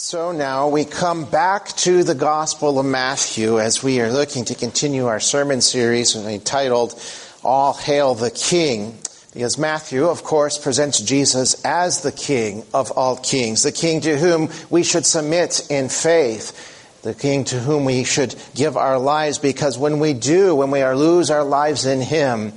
So now we come back to the Gospel of Matthew as we are looking to continue our sermon series entitled All Hail the King. Because Matthew, of course, presents Jesus as the King of all kings, the King to whom we should submit in faith, the King to whom we should give our lives, because when we do, when we lose our lives in Him,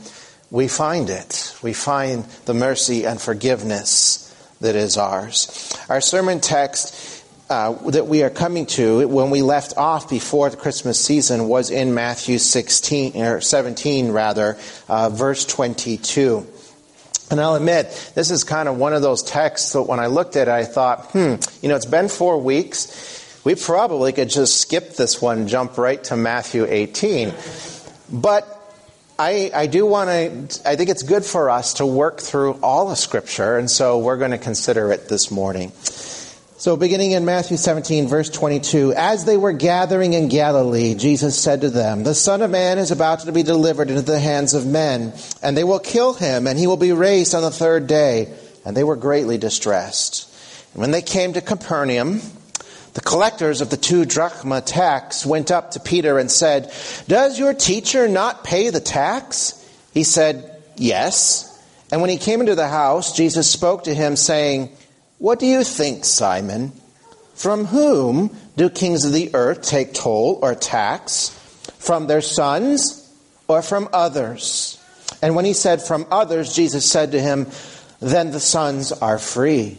we find it. We find the mercy and forgiveness that is ours. Our sermon text uh, that we are coming to when we left off before the Christmas season was in Matthew 16 or 17 rather, uh, verse 22. And I'll admit, this is kind of one of those texts that when I looked at it, I thought, hmm, you know, it's been four weeks. We probably could just skip this one, jump right to Matthew 18. But I, I do want to, I think it's good for us to work through all of Scripture, and so we're going to consider it this morning. So, beginning in Matthew 17, verse 22, as they were gathering in Galilee, Jesus said to them, The Son of Man is about to be delivered into the hands of men, and they will kill him, and he will be raised on the third day. And they were greatly distressed. And when they came to Capernaum, the collectors of the two drachma tax went up to Peter and said, Does your teacher not pay the tax? He said, Yes. And when he came into the house, Jesus spoke to him, saying, what do you think, Simon? From whom do kings of the earth take toll or tax? From their sons or from others? And when he said from others, Jesus said to him, Then the sons are free.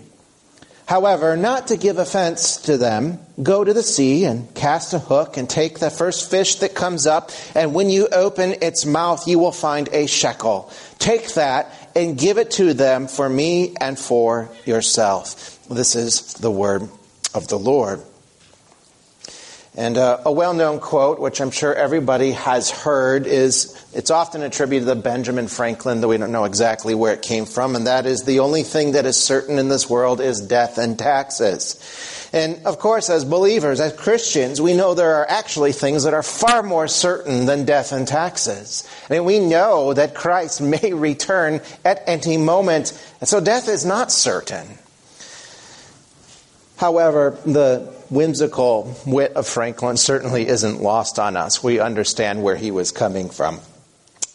However, not to give offense to them, go to the sea and cast a hook and take the first fish that comes up, and when you open its mouth, you will find a shekel. Take that and give it to them for me and for yourself. This is the word of the Lord. And uh, a well known quote, which I'm sure everybody has heard, is it's often attributed to Benjamin Franklin, though we don't know exactly where it came from, and that is the only thing that is certain in this world is death and taxes. And of course, as believers, as Christians, we know there are actually things that are far more certain than death and taxes. I mean, we know that Christ may return at any moment, and so death is not certain. However, the whimsical wit of Franklin certainly isn't lost on us. We understand where he was coming from.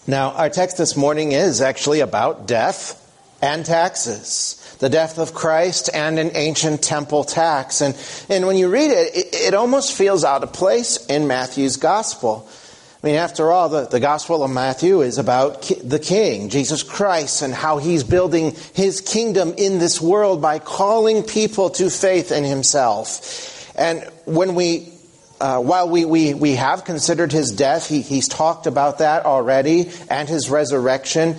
Now, our text this morning is actually about death and taxes the death of Christ and an ancient temple tax. And, and when you read it, it, it almost feels out of place in Matthew's gospel. I mean, after all, the, the Gospel of Matthew is about ki- the King, Jesus Christ, and how he's building his kingdom in this world by calling people to faith in himself. And when we, uh, while we, we, we have considered his death, he, he's talked about that already, and his resurrection.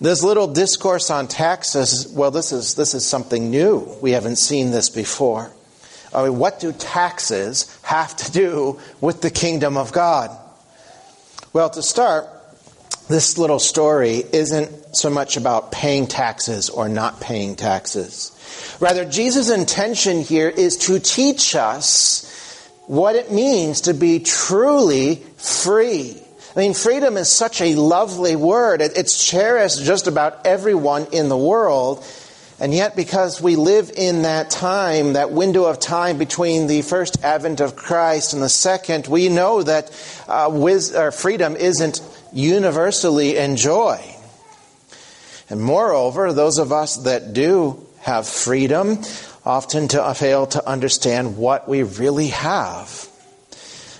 This little discourse on taxes, well, this is, this is something new. We haven't seen this before. I mean, what do taxes have to do with the kingdom of God? Well, to start, this little story isn't so much about paying taxes or not paying taxes. Rather, Jesus' intention here is to teach us what it means to be truly free. I mean, freedom is such a lovely word. It's cherished just about everyone in the world. And yet, because we live in that time, that window of time between the first advent of Christ and the second, we know that uh, uh freedom isn't universally enjoyed. And moreover, those of us that do have freedom often to fail to understand what we really have.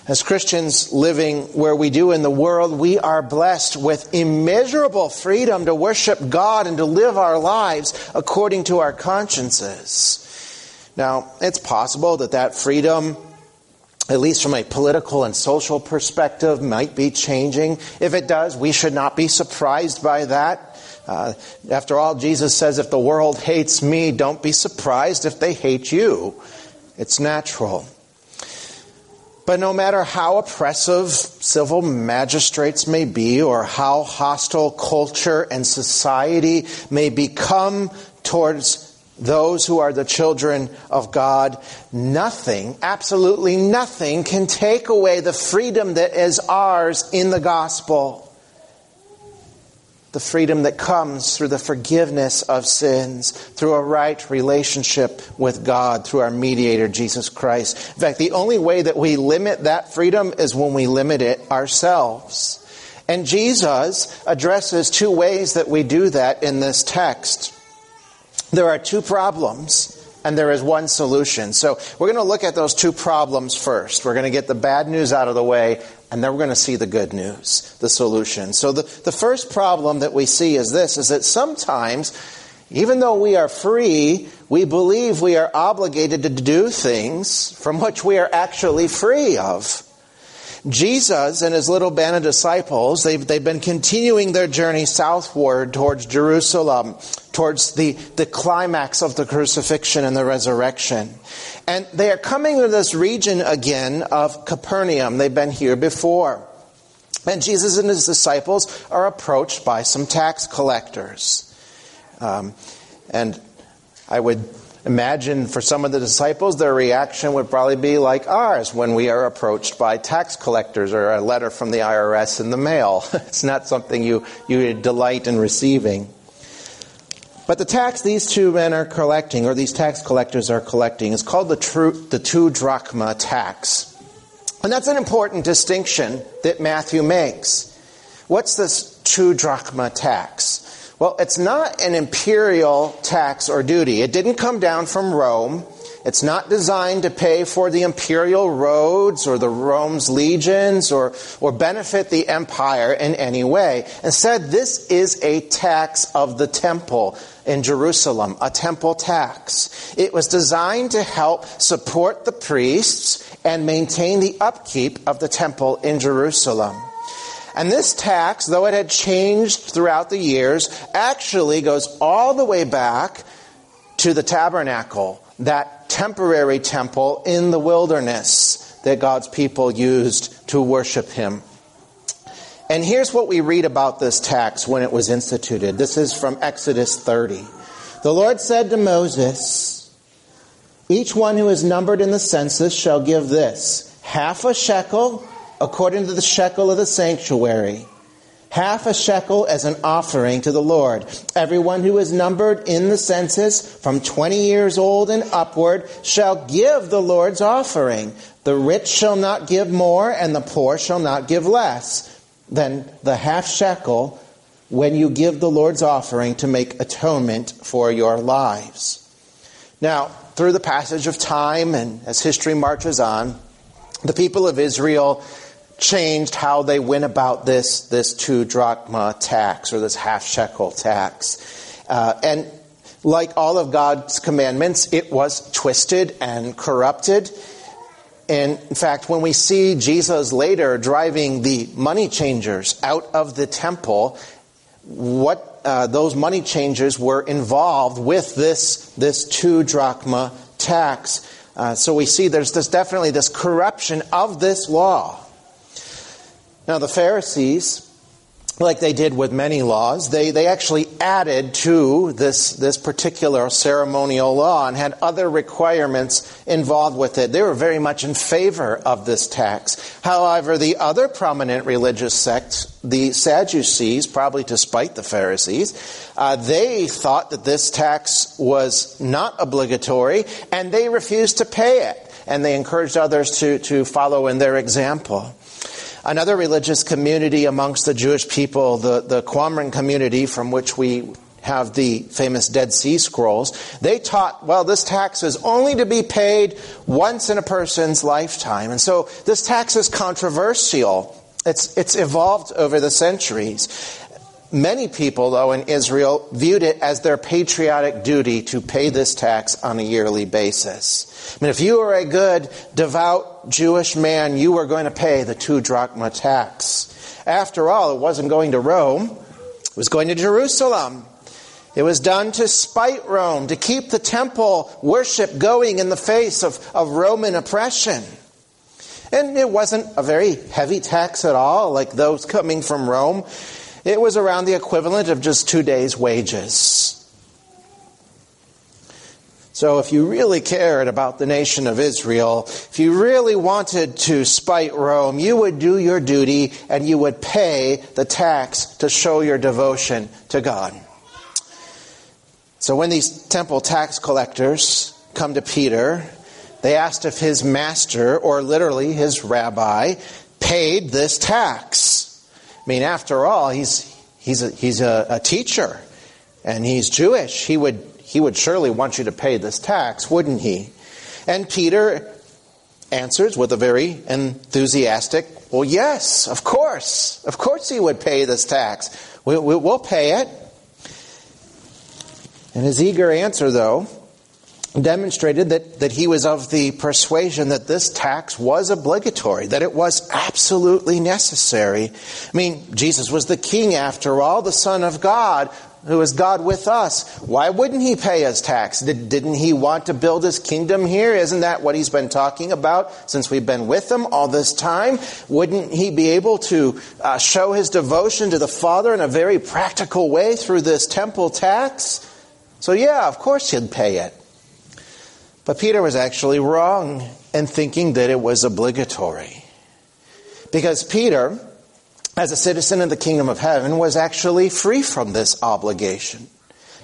As Christians living where we do in the world, we are blessed with immeasurable freedom to worship God and to live our lives according to our consciences. Now, it's possible that that freedom, at least from a political and social perspective, might be changing. If it does, we should not be surprised by that. Uh, after all, Jesus says, if the world hates me, don't be surprised if they hate you. It's natural. But no matter how oppressive civil magistrates may be, or how hostile culture and society may become towards those who are the children of God, nothing, absolutely nothing, can take away the freedom that is ours in the gospel. The freedom that comes through the forgiveness of sins, through a right relationship with God, through our mediator, Jesus Christ. In fact, the only way that we limit that freedom is when we limit it ourselves. And Jesus addresses two ways that we do that in this text. There are two problems and there is one solution. So we're going to look at those two problems first. We're going to get the bad news out of the way, and then we're going to see the good news, the solution. So the, the first problem that we see is this, is that sometimes, even though we are free, we believe we are obligated to do things from which we are actually free of. Jesus and his little band of disciples, they've, they've been continuing their journey southward towards Jerusalem, towards the, the climax of the crucifixion and the resurrection. And they are coming to this region again of Capernaum. They've been here before. And Jesus and his disciples are approached by some tax collectors. Um, and I would Imagine for some of the disciples, their reaction would probably be like ours when we are approached by tax collectors or a letter from the IRS in the mail. it's not something you, you delight in receiving. But the tax these two men are collecting, or these tax collectors are collecting, is called the, the two drachma tax. And that's an important distinction that Matthew makes. What's this two drachma tax? Well, it's not an imperial tax or duty. It didn't come down from Rome. It's not designed to pay for the imperial roads or the Rome's legions or, or benefit the empire in any way. Instead, this is a tax of the temple in Jerusalem, a temple tax. It was designed to help support the priests and maintain the upkeep of the temple in Jerusalem. And this tax, though it had changed throughout the years, actually goes all the way back to the tabernacle, that temporary temple in the wilderness that God's people used to worship Him. And here's what we read about this tax when it was instituted. This is from Exodus 30. The Lord said to Moses, Each one who is numbered in the census shall give this half a shekel according to the shekel of the sanctuary, half a shekel as an offering to the Lord. Everyone who is numbered in the census from 20 years old and upward shall give the Lord's offering. The rich shall not give more, and the poor shall not give less than the half shekel when you give the Lord's offering to make atonement for your lives. Now, through the passage of time and as history marches on, the people of Israel changed how they went about this, this two drachma tax or this half shekel tax. Uh, and like all of God's commandments, it was twisted and corrupted. And in fact, when we see Jesus later driving the money changers out of the temple, what uh, those money changers were involved with this, this two drachma tax. Uh, so we see there's this, definitely this corruption of this law. Now, the Pharisees, like they did with many laws, they, they actually added to this, this particular ceremonial law and had other requirements involved with it. They were very much in favor of this tax. However, the other prominent religious sects, the Sadducees, probably to spite the Pharisees, uh, they thought that this tax was not obligatory and they refused to pay it. And they encouraged others to, to follow in their example. Another religious community amongst the Jewish people, the, the Qumran community from which we have the famous Dead Sea Scrolls, they taught, well, this tax is only to be paid once in a person's lifetime. And so this tax is controversial. It's, it's evolved over the centuries. Many people, though, in Israel viewed it as their patriotic duty to pay this tax on a yearly basis. I mean, if you were a good, devout Jewish man, you were going to pay the two drachma tax. After all, it wasn't going to Rome, it was going to Jerusalem. It was done to spite Rome, to keep the temple worship going in the face of, of Roman oppression. And it wasn't a very heavy tax at all, like those coming from Rome. It was around the equivalent of just two days' wages. So if you really cared about the nation of Israel, if you really wanted to spite Rome, you would do your duty and you would pay the tax to show your devotion to God. So when these temple tax collectors come to Peter, they asked if his master, or literally his rabbi, paid this tax. I mean, after all, he's, he's, a, he's a, a teacher and he's Jewish. He would he would surely want you to pay this tax, wouldn't he? And Peter answers with a very enthusiastic, well, yes, of course. Of course he would pay this tax. We, we, we'll pay it. And his eager answer, though, demonstrated that, that he was of the persuasion that this tax was obligatory, that it was absolutely necessary. I mean, Jesus was the king after all, the Son of God who is God with us. Why wouldn't he pay his tax? Did, didn't he want to build his kingdom here? Isn't that what he's been talking about since we've been with him all this time? Wouldn't he be able to uh, show his devotion to the Father in a very practical way through this temple tax? So, yeah, of course he'd pay it. But Peter was actually wrong in thinking that it was obligatory. Because Peter as a citizen of the kingdom of heaven, was actually free from this obligation.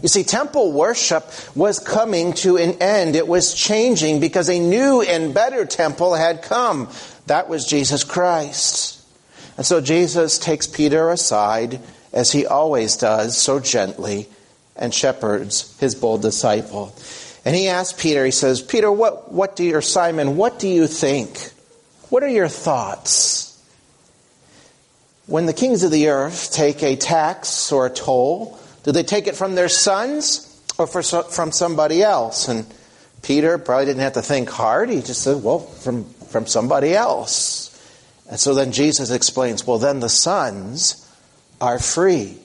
You see, temple worship was coming to an end. It was changing because a new and better temple had come. That was Jesus Christ. And so Jesus takes Peter aside, as he always does, so gently, and shepherds his bold disciple. And he asks Peter, he says, Peter, what, what do you, or Simon, what do you think? What are your thoughts? When the kings of the earth take a tax or a toll, do they take it from their sons or from somebody else? And Peter probably didn't have to think hard. He just said, well, from, from somebody else. And so then Jesus explains, well, then the sons are free.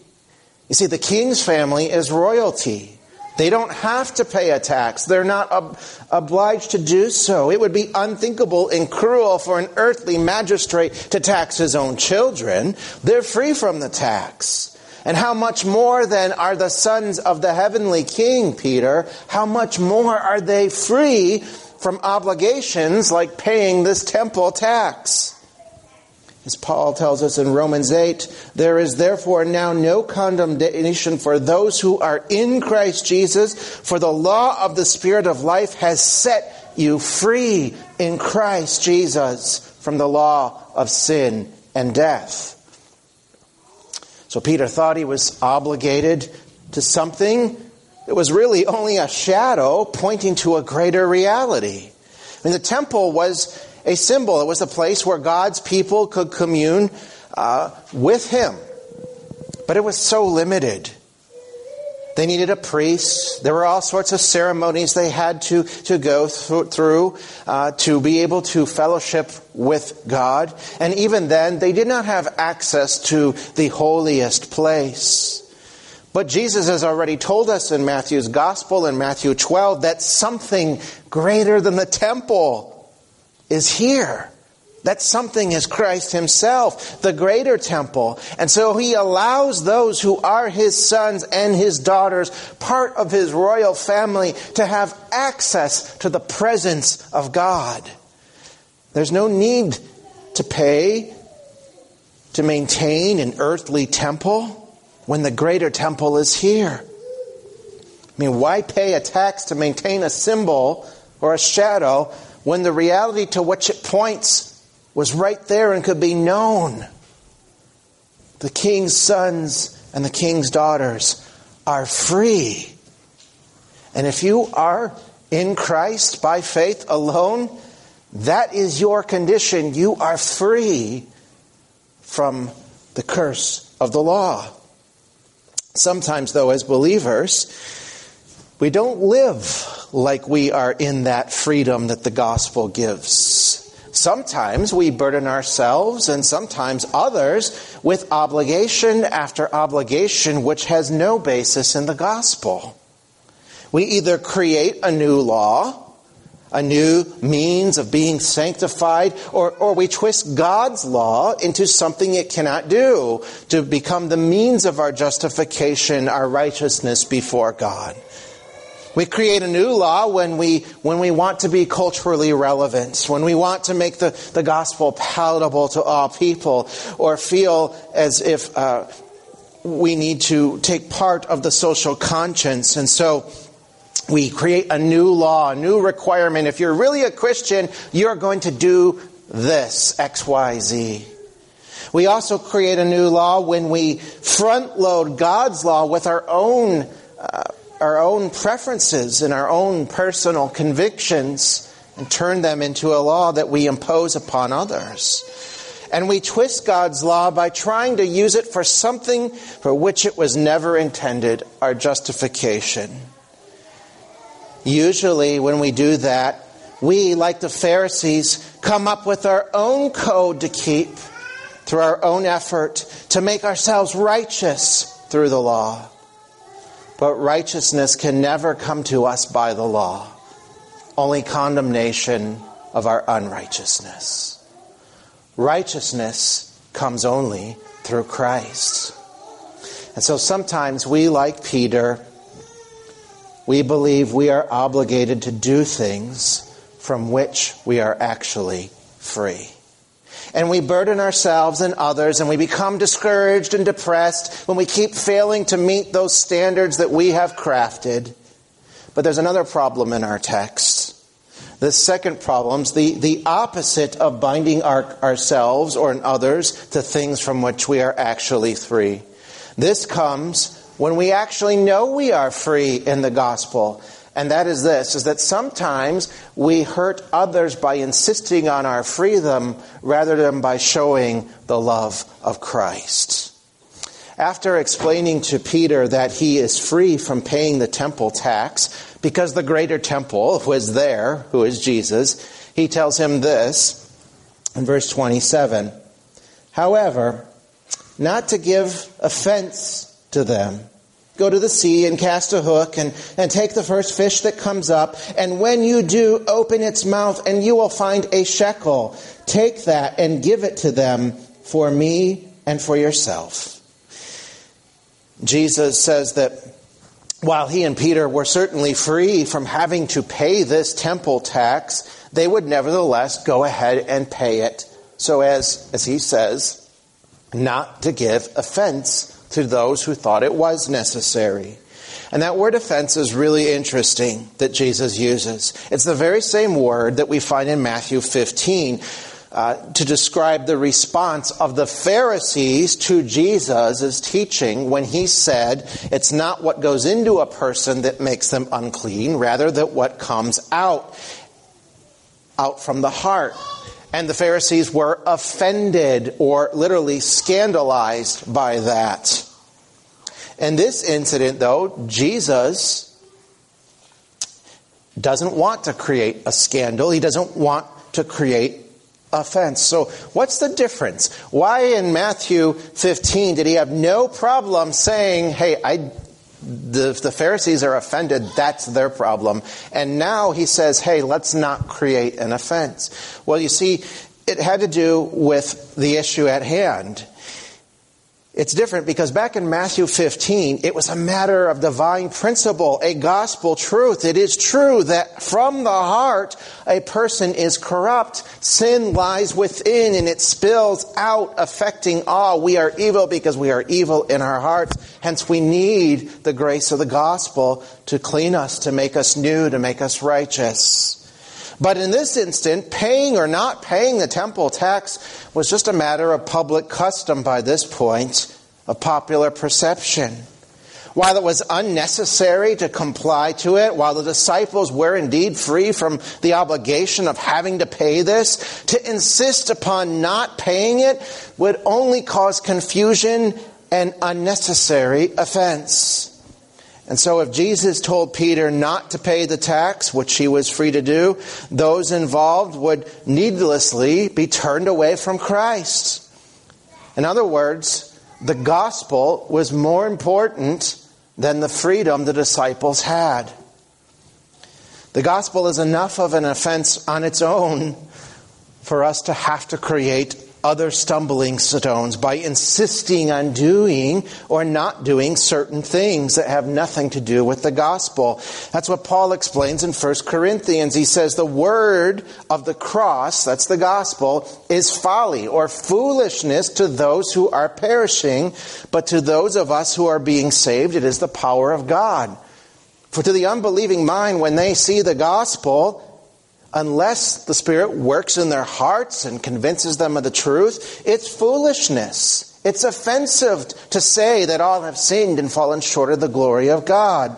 You see, the king's family is royalty. They don't have to pay a tax. They're not ob- obliged to do so. It would be unthinkable and cruel for an earthly magistrate to tax his own children. They're free from the tax. And how much more then are the sons of the heavenly king, Peter? How much more are they free from obligations like paying this temple tax? As Paul tells us in Romans 8, there is therefore now no condemnation for those who are in Christ Jesus, for the law of the Spirit of life has set you free in Christ Jesus from the law of sin and death. So Peter thought he was obligated to something that was really only a shadow pointing to a greater reality. I mean, the temple was a symbol. It was a place where God's people could commune uh, with Him. But it was so limited. They needed a priest. There were all sorts of ceremonies they had to, to go through uh, to be able to fellowship with God. And even then, they did not have access to the holiest place. But Jesus has already told us in Matthew's Gospel, in Matthew 12, that something greater than the temple is here. That something is Christ Himself, the greater temple. And so He allows those who are His sons and His daughters, part of His royal family, to have access to the presence of God. There's no need to pay to maintain an earthly temple when the greater temple is here. I mean, why pay a tax to maintain a symbol or a shadow when the reality to which it points was right there and could be known. The king's sons and the king's daughters are free. And if you are in Christ by faith alone, that is your condition. You are free from the curse of the law. Sometimes, though, as believers, we don't live like we are in that freedom that the gospel gives. Sometimes we burden ourselves and sometimes others with obligation after obligation which has no basis in the gospel. We either create a new law, a new means of being sanctified, or, or we twist God's law into something it cannot do to become the means of our justification, our righteousness before God. We create a new law when we, when we want to be culturally relevant, when we want to make the, the gospel palatable to all people, or feel as if uh, we need to take part of the social conscience. And so we create a new law, a new requirement. If you're really a Christian, you're going to do this, X, Y, Z. We also create a new law when we front load God's law with our own, uh, our own preferences and our own personal convictions and turn them into a law that we impose upon others. And we twist God's law by trying to use it for something for which it was never intended, our justification. Usually, when we do that, we, like the Pharisees, come up with our own code to keep through our own effort to make ourselves righteous through the law. But righteousness can never come to us by the law, only condemnation of our unrighteousness. Righteousness comes only through Christ. And so sometimes we, like Peter, we believe we are obligated to do things from which we are actually free. And we burden ourselves and others, and we become discouraged and depressed when we keep failing to meet those standards that we have crafted. But there's another problem in our text. The second problem is the, the opposite of binding our, ourselves or in others to things from which we are actually free. This comes when we actually know we are free in the gospel and that is this is that sometimes we hurt others by insisting on our freedom rather than by showing the love of Christ. After explaining to Peter that he is free from paying the temple tax because the greater temple was there, who is Jesus, he tells him this in verse 27 However, not to give offense to them Go to the sea and cast a hook and, and take the first fish that comes up. And when you do, open its mouth and you will find a shekel. Take that and give it to them for me and for yourself. Jesus says that while he and Peter were certainly free from having to pay this temple tax, they would nevertheless go ahead and pay it so as, as he says, not to give offense to those who thought it was necessary. And that word offense is really interesting that Jesus uses. It's the very same word that we find in Matthew 15 uh, to describe the response of the Pharisees to Jesus' teaching when he said, It's not what goes into a person that makes them unclean, rather that what comes out, out from the heart. And the Pharisees were offended or literally scandalized by that. In this incident, though, Jesus doesn't want to create a scandal. He doesn't want to create offense. So, what's the difference? Why in Matthew 15 did he have no problem saying, hey, I, the, the Pharisees are offended, that's their problem. And now he says, hey, let's not create an offense. Well, you see, it had to do with the issue at hand. It's different because back in Matthew 15, it was a matter of divine principle, a gospel truth. It is true that from the heart, a person is corrupt. Sin lies within and it spills out, affecting all. We are evil because we are evil in our hearts. Hence, we need the grace of the gospel to clean us, to make us new, to make us righteous. But in this instant, paying or not paying the temple tax was just a matter of public custom by this point, of popular perception. While it was unnecessary to comply to it, while the disciples were indeed free from the obligation of having to pay this, to insist upon not paying it would only cause confusion and unnecessary offense. And so, if Jesus told Peter not to pay the tax, which he was free to do, those involved would needlessly be turned away from Christ. In other words, the gospel was more important than the freedom the disciples had. The gospel is enough of an offense on its own for us to have to create other stumbling stones by insisting on doing or not doing certain things that have nothing to do with the gospel. That's what Paul explains in 1 Corinthians. He says the word of the cross, that's the gospel, is folly or foolishness to those who are perishing, but to those of us who are being saved, it is the power of God. For to the unbelieving mind, when they see the gospel, unless the Spirit works in their hearts and convinces them of the truth, it's foolishness. It's offensive to say that all have sinned and fallen short of the glory of God.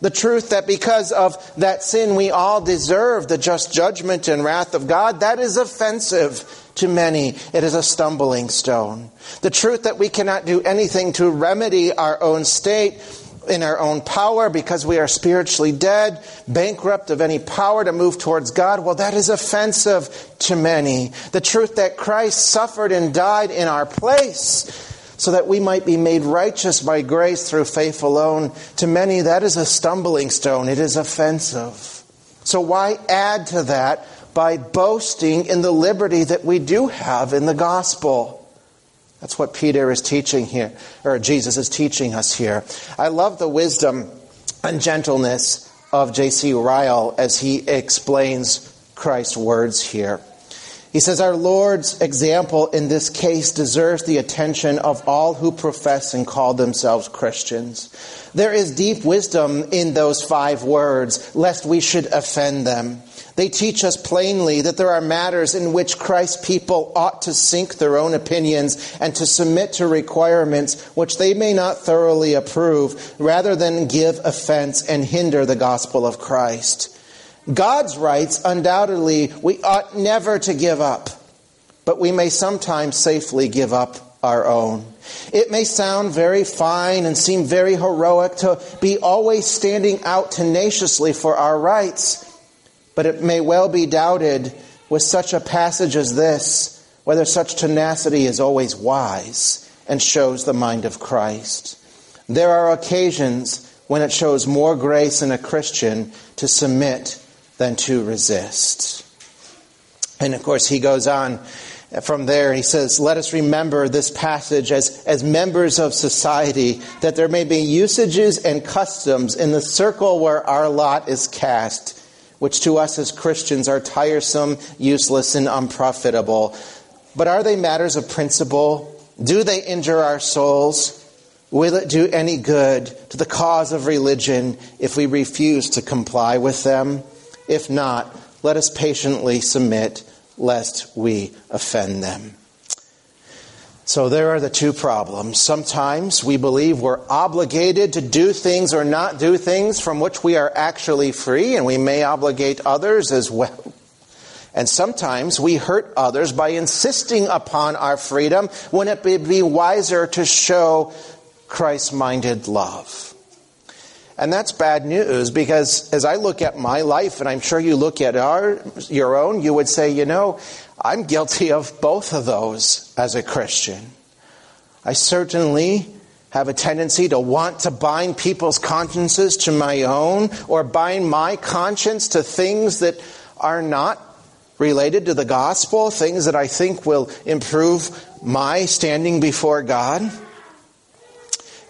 The truth that because of that sin we all deserve the just judgment and wrath of God, that is offensive to many. It is a stumbling stone. The truth that we cannot do anything to remedy our own state in our own power because we are spiritually dead, bankrupt of any power to move towards God, well, that is offensive to many. The truth that Christ suffered and died in our place so that we might be made righteous by grace through faith alone, to many that is a stumbling stone. It is offensive. So why add to that by boasting in the liberty that we do have in the gospel? That's what Peter is teaching here, or Jesus is teaching us here. I love the wisdom and gentleness of J.C. Ryle as he explains Christ's words here. He says, Our Lord's example in this case deserves the attention of all who profess and call themselves Christians. There is deep wisdom in those five words, lest we should offend them. They teach us plainly that there are matters in which Christ's people ought to sink their own opinions and to submit to requirements which they may not thoroughly approve, rather than give offense and hinder the gospel of Christ. God's rights, undoubtedly, we ought never to give up, but we may sometimes safely give up our own. It may sound very fine and seem very heroic to be always standing out tenaciously for our rights. But it may well be doubted with such a passage as this whether such tenacity is always wise and shows the mind of Christ. There are occasions when it shows more grace in a Christian to submit than to resist. And of course, he goes on from there. He says, Let us remember this passage as, as members of society, that there may be usages and customs in the circle where our lot is cast which to us as Christians are tiresome, useless, and unprofitable. But are they matters of principle? Do they injure our souls? Will it do any good to the cause of religion if we refuse to comply with them? If not, let us patiently submit lest we offend them. So there are the two problems. Sometimes we believe we're obligated to do things or not do things from which we are actually free, and we may obligate others as well. And sometimes we hurt others by insisting upon our freedom when it would be wiser to show Christ minded love. And that's bad news because as I look at my life, and I'm sure you look at our, your own, you would say, you know, I'm guilty of both of those as a Christian. I certainly have a tendency to want to bind people's consciences to my own or bind my conscience to things that are not related to the gospel, things that I think will improve my standing before God.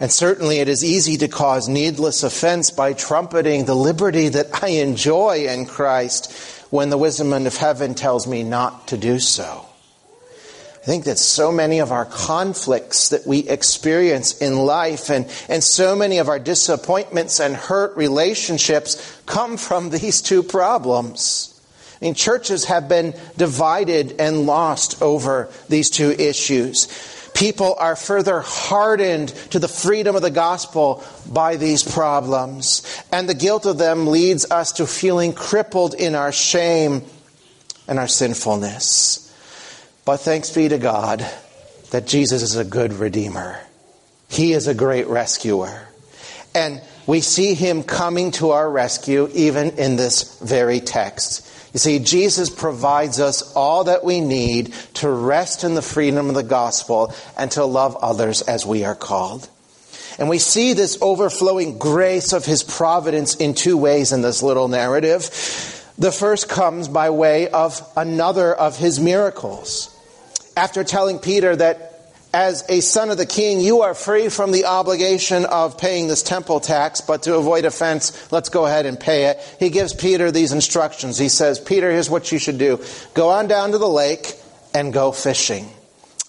And certainly it is easy to cause needless offense by trumpeting the liberty that I enjoy in Christ when the wisdom of heaven tells me not to do so. I think that so many of our conflicts that we experience in life and, and so many of our disappointments and hurt relationships come from these two problems. I mean, churches have been divided and lost over these two issues people are further hardened to the freedom of the gospel by these problems. And the guilt of them leads us to feeling crippled in our shame and our sinfulness. But thanks be to God that Jesus is a good Redeemer. He is a great rescuer. And we see him coming to our rescue even in this very text. You see, Jesus provides us all that we need to rest in the freedom of the gospel and to love others as we are called. And we see this overflowing grace of his providence in two ways in this little narrative. The first comes by way of another of his miracles. after telling Peter that as a son of the king, you are free from the obligation of paying this temple tax, but to avoid offense, let's go ahead and pay it. He gives Peter these instructions. He says, Peter, here's what you should do. Go on down to the lake and go fishing.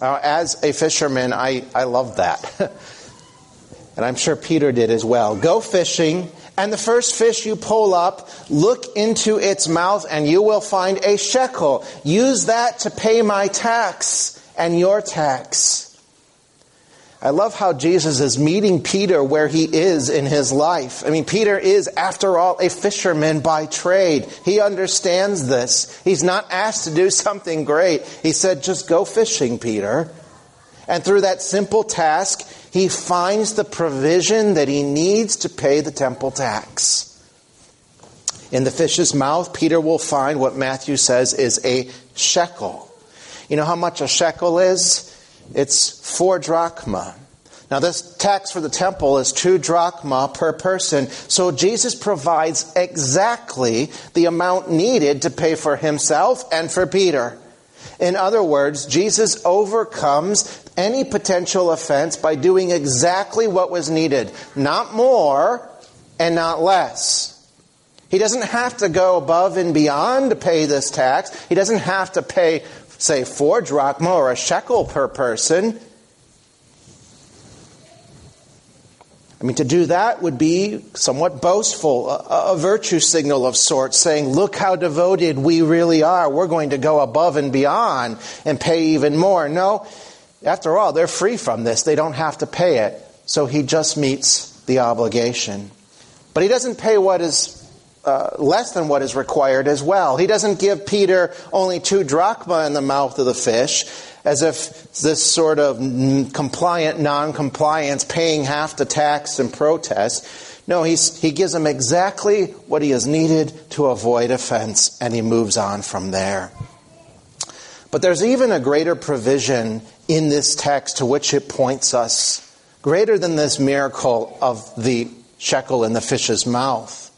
Uh, as a fisherman, I, I love that. and I'm sure Peter did as well. Go fishing, and the first fish you pull up, look into its mouth, and you will find a shekel. Use that to pay my tax and your tax. I love how Jesus is meeting Peter where he is in his life. I mean, Peter is, after all, a fisherman by trade. He understands this. He's not asked to do something great. He said, just go fishing, Peter. And through that simple task, he finds the provision that he needs to pay the temple tax. In the fish's mouth, Peter will find what Matthew says is a shekel. You know how much a shekel is? It's four drachma. Now, this tax for the temple is two drachma per person. So Jesus provides exactly the amount needed to pay for himself and for Peter. In other words, Jesus overcomes any potential offense by doing exactly what was needed, not more and not less. He doesn't have to go above and beyond to pay this tax. He doesn't have to pay say, four drachma or a shekel per person. I mean, to do that would be somewhat boastful, a, a, virtue signal of sorts, saying, look how devoted we really are. We're going to go above and beyond and pay even more. No, after all, they're free from this. They don't have to pay it. So he just meets the obligation. But he doesn't pay what is uh, less than what is required as well. He doesn't give Peter only two drachma in the mouth of the fish, as if this sort of compliant non-compliance, paying half the tax and protest. No, he's, he gives him exactly what he has needed to avoid offense, and he moves on from there. But there's even a greater provision in this text to which it points us, greater than this miracle of the shekel in the fish's mouth.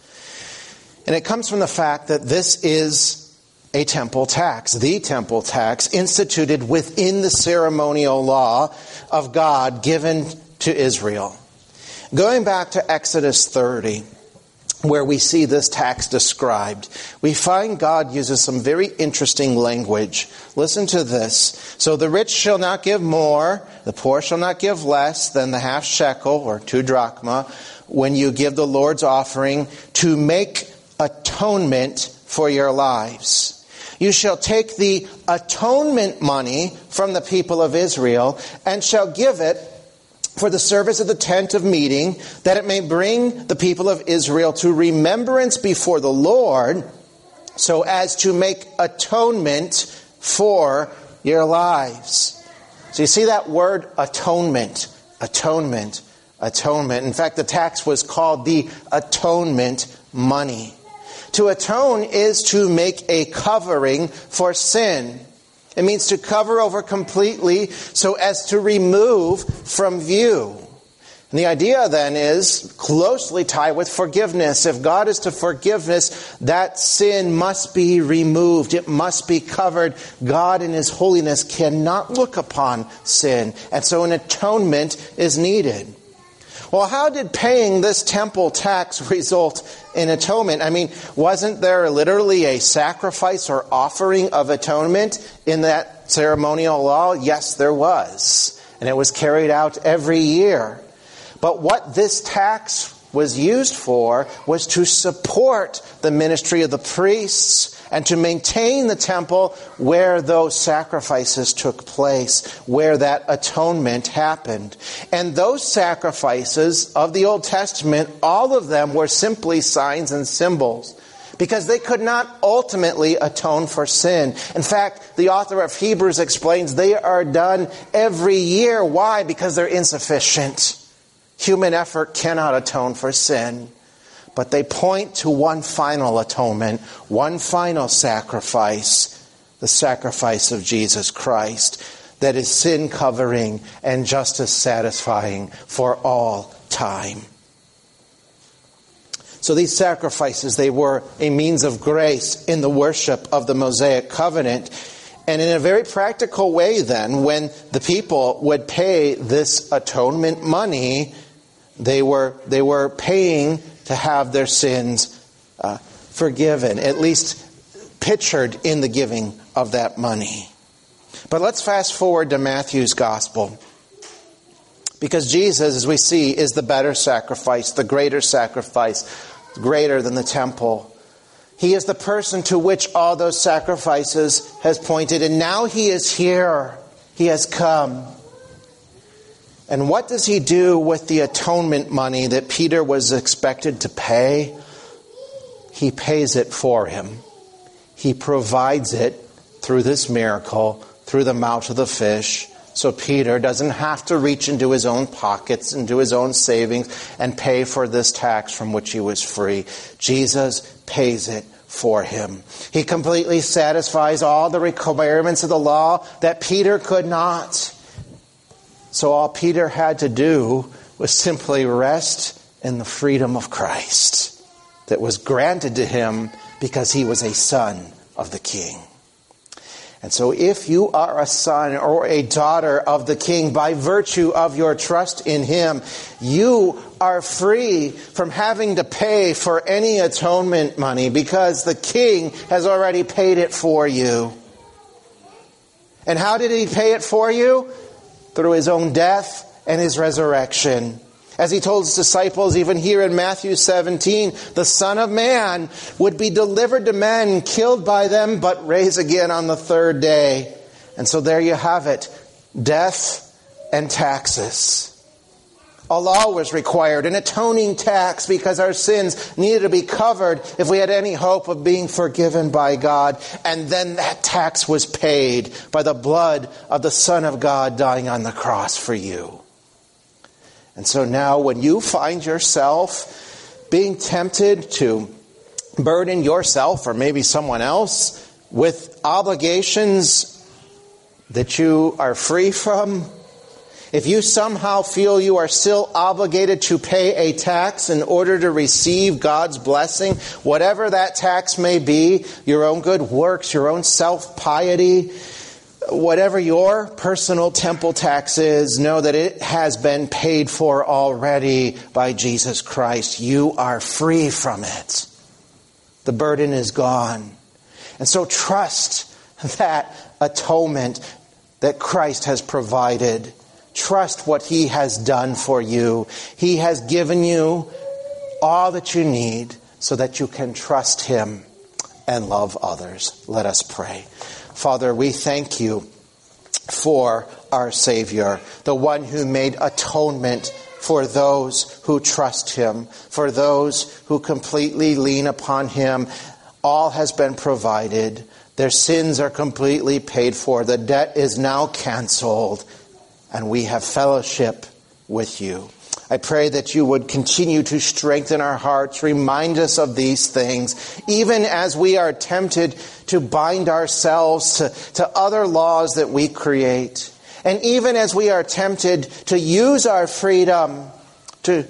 And it comes from the fact that this is a temple tax, the temple tax, instituted within the ceremonial law of God given to Israel. Going back to Exodus 30, where we see this tax described, we find God uses some very interesting language. Listen to this. So the rich shall not give more, the poor shall not give less than the half shekel or two drachma when you give the Lord's offering to make atonement for your lives. You shall take the atonement money from the people of Israel and shall give it for the service of the tent of meeting, that it may bring the people of Israel to remembrance before the Lord, so as to make atonement for your lives. So you see that word atonement, atonement, atonement. In fact, the tax was called the atonement money. To atone is to make a covering for sin. It means to cover over completely so as to remove from view. And the idea then is closely tied with forgiveness. If God is to forgiveness, that sin must be removed. It must be covered. God in His holiness cannot look upon sin. And so an atonement is needed. Well, how did paying this temple tax result in atonement? I mean, wasn't there literally a sacrifice or offering of atonement in that ceremonial law? Yes, there was. And it was carried out every year. But what this tax was used for was to support the ministry of the priests and to maintain the temple where those sacrifices took place, where that atonement happened. And those sacrifices of the Old Testament, all of them were simply signs and symbols because they could not ultimately atone for sin. In fact, the author of Hebrews explains they are done every year. Why? Because they're insufficient. Human effort cannot atone for sin but they point to one final atonement, one final sacrifice, the sacrifice of Jesus Christ, that is sin covering and justice satisfying for all time. So these sacrifices, they were a means of grace in the worship of the Mosaic covenant. And in a very practical way, then, when the people would pay this atonement money, they were, they were paying to have their sins uh, forgiven, at least pictured in the giving of that money. But let's fast forward to Matthew's gospel. Because Jesus, as we see, is the better sacrifice, the greater sacrifice, greater than the temple. He is the person to which all those sacrifices has pointed, and now he is here. He has come. And what does he do with the atonement money that Peter was expected to pay? He pays it for him. He provides it through this miracle, through the mouth of the fish. So Peter doesn't have to reach into his own pockets, into his own savings, and pay for this tax from which he was free. Jesus pays it for him. He completely satisfies all the requirements of the law that Peter could not. So all Peter had to do was simply rest in the freedom of Christ that was granted to him because he was a son of the king. And so, if you are a son or a daughter of the king by virtue of your trust in him, you are free from having to pay for any atonement money because the king has already paid it for you. And how did he pay it for you? Through his own death and his resurrection. As he told his disciples, even here in Matthew 17, the Son of Man would be delivered to men, killed by them, but raised again on the third day. And so there you have it death and taxes. A law was required, an atoning tax, because our sins needed to be covered if we had any hope of being forgiven by God. And then that tax was paid by the blood of the Son of God dying on the cross for you. And so now, when you find yourself being tempted to burden yourself or maybe someone else with obligations that you are free from, if you somehow feel you are still obligated to pay a tax in order to receive God's blessing, whatever that tax may be, your own good works, your own self piety, whatever your personal temple tax is, know that it has been paid for already by Jesus Christ. You are free from it. The burden is gone. And so trust that atonement that Christ has provided. Trust what He has done for you. He has given you all that you need so that you can trust Him and love others. Let us pray. Father, we thank you for our Savior, the one who made atonement for those who trust Him, for those who completely lean upon Him. All has been provided. Their sins are completely paid for. The debt is now canceled, and we have fellowship with you. I pray that you would continue to strengthen our hearts, remind us of these things, even as we are tempted to bind ourselves to, to other laws that we create. And even as we are tempted to use our freedom to,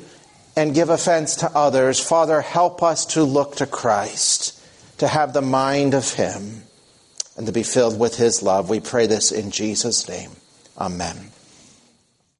and give offense to others, Father, help us to look to Christ, to have the mind of Him, and to be filled with His love. We pray this in Jesus' name. Amen.